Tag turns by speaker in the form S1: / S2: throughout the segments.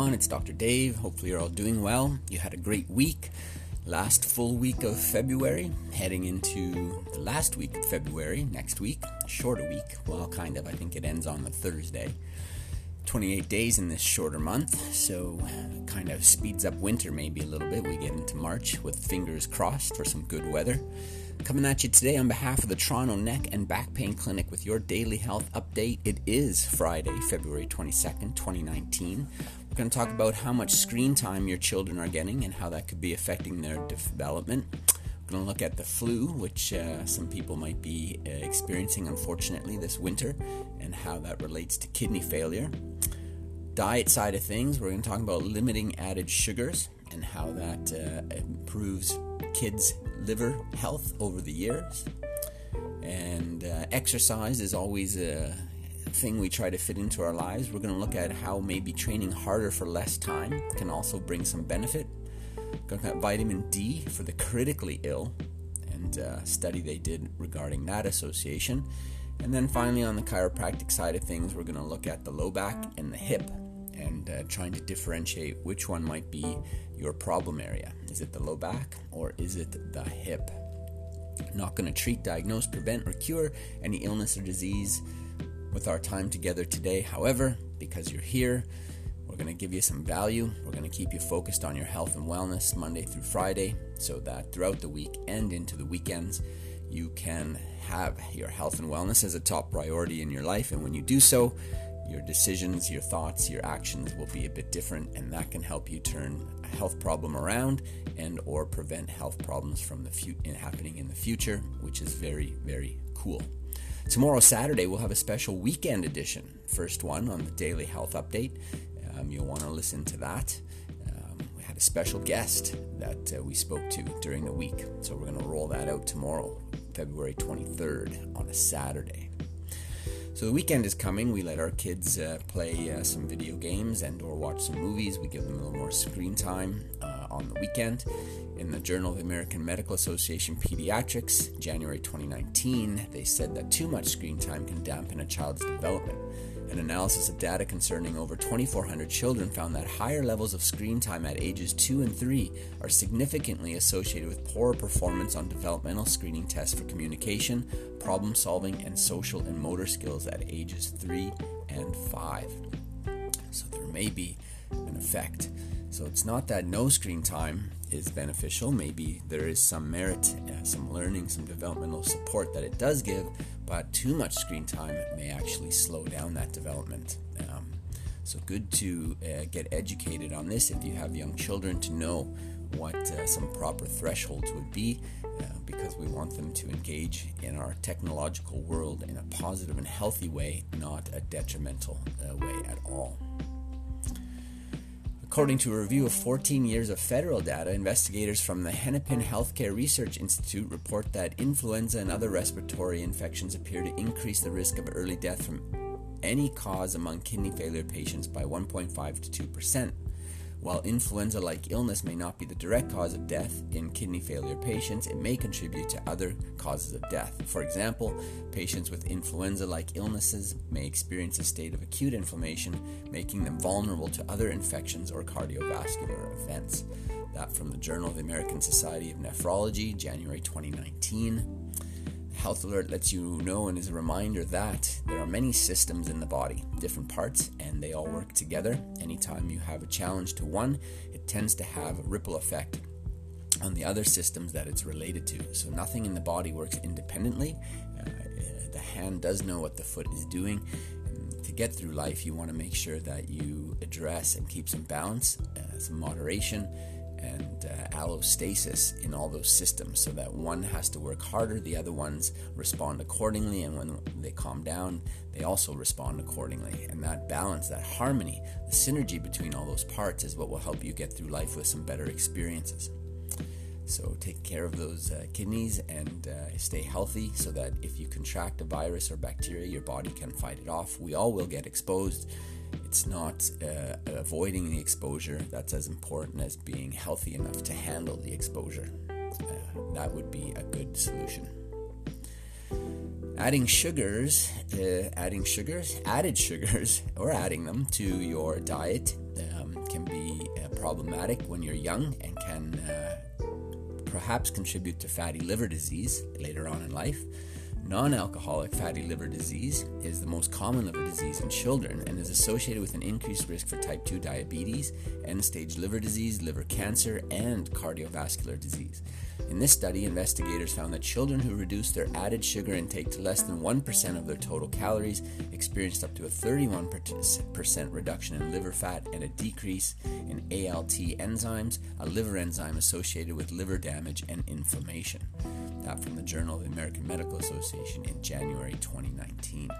S1: everyone. It's Dr. Dave. Hopefully, you're all doing well. You had a great week. Last full week of February, heading into the last week of February, next week, shorter week. Well, kind of. I think it ends on the Thursday. 28 days in this shorter month, so kind of speeds up winter maybe a little bit. We get into March with fingers crossed for some good weather. Coming at you today on behalf of the Toronto Neck and Back Pain Clinic with your daily health update. It is Friday, February 22nd, 2019. We're going to talk about how much screen time your children are getting and how that could be affecting their development. We're going to look at the flu, which uh, some people might be uh, experiencing unfortunately this winter, and how that relates to kidney failure. Diet side of things, we're going to talk about limiting added sugars and how that uh, improves kids' liver health over the years. And uh, exercise is always a thing we try to fit into our lives. We're going to look at how maybe training harder for less time can also bring some benefit. Going to vitamin D for the critically ill and uh, study they did regarding that association. And then finally, on the chiropractic side of things, we're going to look at the low back and the hip and uh, trying to differentiate which one might be your problem area. Is it the low back or is it the hip? Not going to treat, diagnose, prevent, or cure any illness or disease with our time together today. However, because you're here, we're going to give you some value. We're going to keep you focused on your health and wellness Monday through Friday so that throughout the week and into the weekends, you can have your health and wellness as a top priority in your life. And when you do so, your decisions, your thoughts, your actions will be a bit different, and that can help you turn a health problem around and or prevent health problems from the fu- happening in the future, which is very, very cool. Tomorrow, Saturday, we'll have a special weekend edition. First one on the daily health update. Um, you'll want to listen to that. Um, we had a special guest that uh, we spoke to during the week, so we're going to roll that out tomorrow, February 23rd, on a Saturday. So the weekend is coming. We let our kids uh, play uh, some video games and or watch some movies. We give them a little more screen time uh, on the weekend. In the Journal of the American Medical Association Pediatrics, January 2019, they said that too much screen time can dampen a child's development. An analysis of data concerning over 2,400 children found that higher levels of screen time at ages 2 and 3 are significantly associated with poorer performance on developmental screening tests for communication, problem solving, and social and motor skills at ages 3 and 5. So there may be an effect. So it's not that no screen time is beneficial. Maybe there is some merit, uh, some learning, some developmental support that it does give, but too much screen time may actually slow down that development. Um, so, good to uh, get educated on this if you have young children to know what uh, some proper thresholds would be uh, because we want them to engage in our technological world in a positive and healthy way, not a detrimental uh, way at all. According to a review of 14 years of federal data, investigators from the Hennepin Healthcare Research Institute report that influenza and other respiratory infections appear to increase the risk of early death from any cause among kidney failure patients by 1.5 to 2 percent. While influenza like illness may not be the direct cause of death in kidney failure patients, it may contribute to other causes of death. For example, patients with influenza like illnesses may experience a state of acute inflammation, making them vulnerable to other infections or cardiovascular events. That from the Journal of the American Society of Nephrology, January 2019. Health Alert lets you know and is a reminder that there are many systems in the body, different parts, and they all work together. Anytime you have a challenge to one, it tends to have a ripple effect on the other systems that it's related to. So nothing in the body works independently. Uh, the hand does know what the foot is doing. To get through life, you want to make sure that you address and keep some balance, uh, some moderation and uh, allostasis in all those systems so that one has to work harder, the other ones respond accordingly, and when they calm down, they also respond accordingly. And that balance, that harmony, the synergy between all those parts is what will help you get through life with some better experiences. So take care of those uh, kidneys and uh, stay healthy so that if you contract a virus or bacteria, your body can fight it off. We all will get exposed it's not uh, avoiding the exposure that's as important as being healthy enough to handle the exposure. Uh, that would be a good solution. Adding sugars, uh, adding sugars, added sugars, or adding them to your diet um, can be uh, problematic when you're young and can uh, perhaps contribute to fatty liver disease later on in life. Non alcoholic fatty liver disease is the most common liver disease in children and is associated with an increased risk for type 2 diabetes, end stage liver disease, liver cancer, and cardiovascular disease. In this study, investigators found that children who reduced their added sugar intake to less than 1% of their total calories experienced up to a 31% reduction in liver fat and a decrease in ALT enzymes, a liver enzyme associated with liver damage and inflammation. That from the Journal of the American Medical Association in January 2019.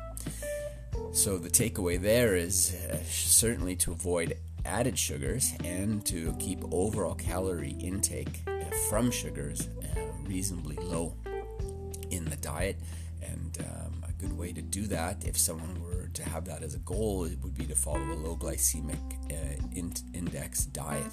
S1: So the takeaway there is uh, certainly to avoid added sugars and to keep overall calorie intake uh, from sugars uh, reasonably low in the diet. And um, a good way to do that, if someone were to have that as a goal, it would be to follow a low glycemic uh, in- index diet.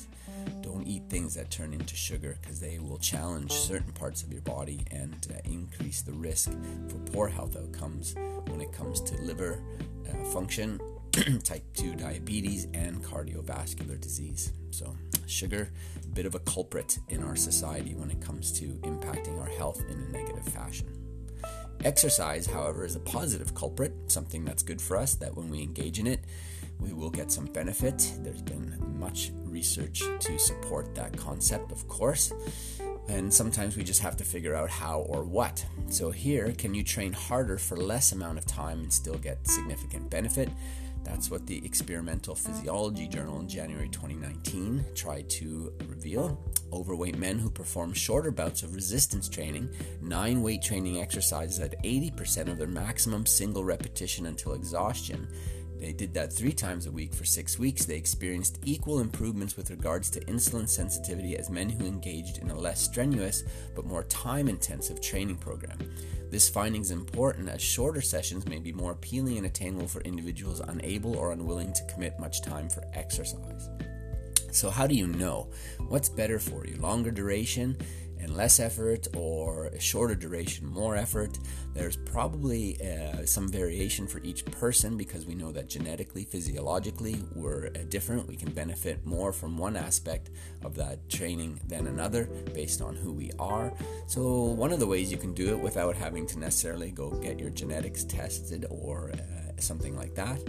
S1: Don't eat things that turn into sugar because they will challenge certain parts of your body and uh, increase the risk for poor health outcomes when it comes to liver uh, function type 2 diabetes, and cardiovascular disease. So, sugar, a bit of a culprit in our society when it comes to impacting our health in a negative fashion. Exercise, however, is a positive culprit, something that's good for us, that when we engage in it, we will get some benefit. There's been much research to support that concept, of course. And sometimes we just have to figure out how or what. So, here, can you train harder for less amount of time and still get significant benefit? That's what the Experimental Physiology Journal in January 2019 tried to reveal. Overweight men who perform shorter bouts of resistance training, nine weight training exercises at 80% of their maximum single repetition until exhaustion, they did that three times a week for six weeks. They experienced equal improvements with regards to insulin sensitivity as men who engaged in a less strenuous but more time intensive training program. This finding is important as shorter sessions may be more appealing and attainable for individuals unable or unwilling to commit much time for exercise. So, how do you know? What's better for you? Longer duration and less effort or a shorter duration, more effort. There's probably uh, some variation for each person because we know that genetically, physiologically, we're uh, different. We can benefit more from one aspect of that training than another based on who we are. So, one of the ways you can do it without having to necessarily go get your genetics tested or uh, something like that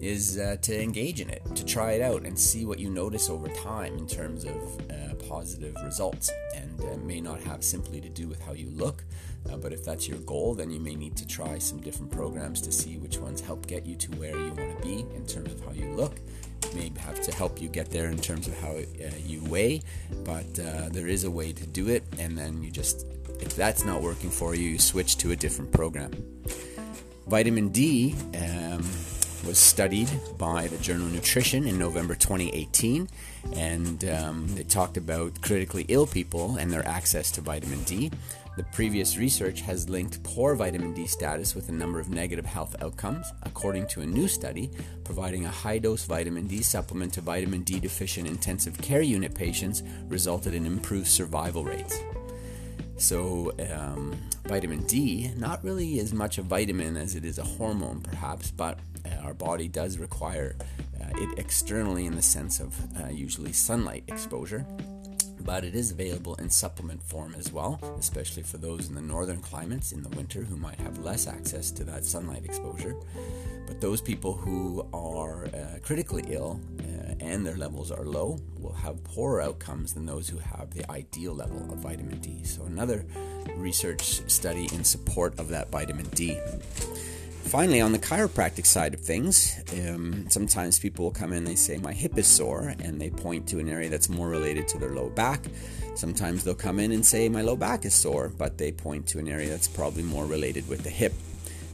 S1: is uh, to engage in it, to try it out and see what you notice over time in terms of uh, positive results. And uh, may not have simply to do with how you look, uh, but if that's your goal, then you may need to try some different programs to see which ones help get you to where you want to be in terms of how you look. It may have to help you get there in terms of how uh, you weigh, but there is a way to do it, and then you just, if that's not working for you, you switch to a different program. Vitamin D. Um, was studied by the journal of Nutrition in November 2018, and um, they talked about critically ill people and their access to vitamin D. The previous research has linked poor vitamin D status with a number of negative health outcomes. According to a new study, providing a high dose vitamin D supplement to vitamin D deficient intensive care unit patients resulted in improved survival rates. So, um, vitamin D, not really as much a vitamin as it is a hormone, perhaps, but uh, our body does require uh, it externally in the sense of uh, usually sunlight exposure. But it is available in supplement form as well, especially for those in the northern climates in the winter who might have less access to that sunlight exposure. But those people who are uh, critically ill uh, and their levels are low will have poorer outcomes than those who have the ideal level of vitamin D. So, another research study in support of that vitamin D. Finally, on the chiropractic side of things, um, sometimes people will come in and they say, My hip is sore, and they point to an area that's more related to their low back. Sometimes they'll come in and say, My low back is sore, but they point to an area that's probably more related with the hip.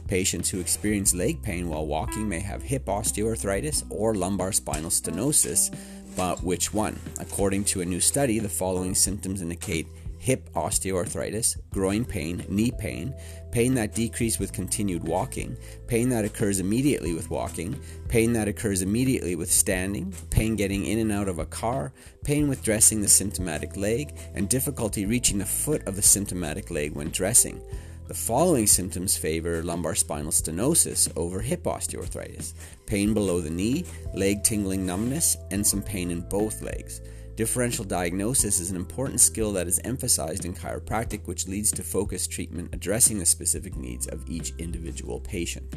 S1: Patients who experience leg pain while walking may have hip osteoarthritis or lumbar spinal stenosis, but which one? According to a new study, the following symptoms indicate hip osteoarthritis, groin pain, knee pain, pain that decreases with continued walking, pain that occurs immediately with walking, pain that occurs immediately with standing, pain getting in and out of a car, pain with dressing the symptomatic leg, and difficulty reaching the foot of the symptomatic leg when dressing. The following symptoms favor lumbar spinal stenosis over hip osteoarthritis pain below the knee, leg tingling numbness, and some pain in both legs. Differential diagnosis is an important skill that is emphasized in chiropractic, which leads to focused treatment addressing the specific needs of each individual patient.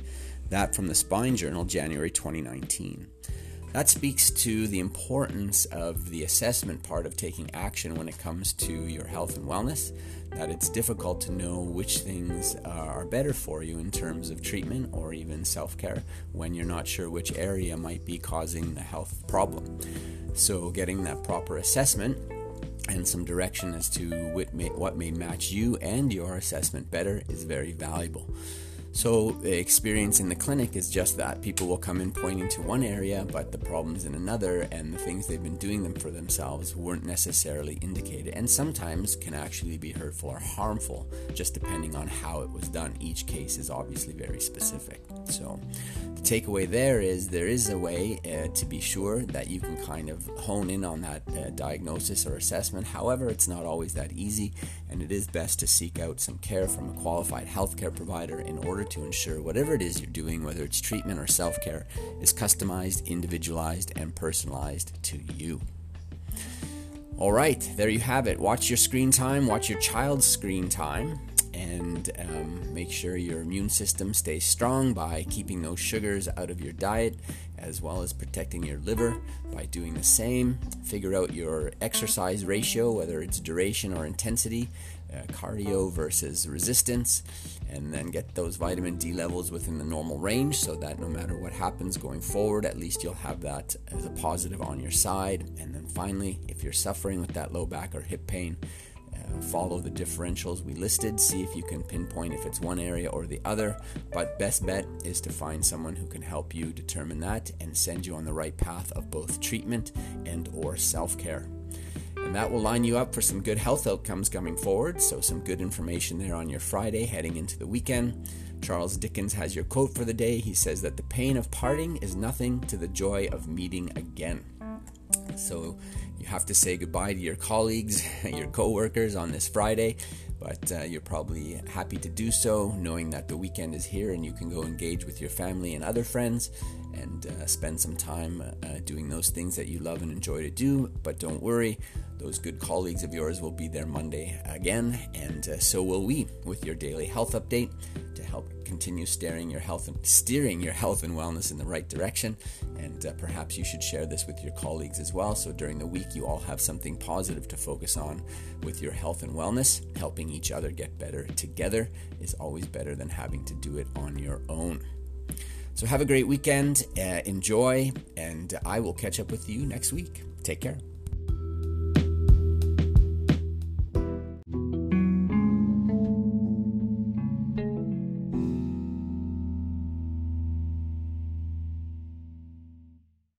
S1: That from the Spine Journal, January 2019. That speaks to the importance of the assessment part of taking action when it comes to your health and wellness. That it's difficult to know which things uh, are better for you in terms of treatment or even self care when you're not sure which area might be causing the health problem. So, getting that proper assessment and some direction as to what may, what may match you and your assessment better is very valuable. So, the experience in the clinic is just that. People will come in pointing to one area, but the problem's in another, and the things they've been doing them for themselves weren't necessarily indicated, and sometimes can actually be hurtful or harmful, just depending on how it was done. Each case is obviously very specific. So, the takeaway there is there is a way uh, to be sure that you can kind of hone in on that uh, diagnosis or assessment. However, it's not always that easy, and it is best to seek out some care from a qualified healthcare provider in order to ensure whatever it is you're doing, whether it's treatment or self care, is customized, individualized, and personalized to you. All right, there you have it. Watch your screen time, watch your child's screen time, and um, make sure your immune system stays strong by keeping those sugars out of your diet, as well as protecting your liver by doing the same. Figure out your exercise ratio, whether it's duration or intensity, uh, cardio versus resistance, and then get those vitamin D levels within the normal range so that no matter what happens going forward, at least you'll have that as a positive on your side. And then finally, if you're suffering with that low back or hip pain, follow the differentials we listed, see if you can pinpoint if it's one area or the other. But best bet is to find someone who can help you determine that and send you on the right path of both treatment and or self-care and that will line you up for some good health outcomes coming forward. So, some good information there on your Friday heading into the weekend. Charles Dickens has your quote for the day. He says that the pain of parting is nothing to the joy of meeting again. So, you have to say goodbye to your colleagues, your coworkers on this Friday, but uh, you're probably happy to do so, knowing that the weekend is here and you can go engage with your family and other friends and uh, spend some time uh, doing those things that you love and enjoy to do. But don't worry, those good colleagues of yours will be there Monday again, and uh, so will we with your daily health update to help continue steering your health and steering your health and wellness in the right direction. And uh, perhaps you should share this with your colleagues as well. So during the week, you all have something positive to focus on with your health and wellness. Helping each other get better together is always better than having to do it on your own. So have a great weekend, uh, enjoy, and I will catch up with you next week. Take care.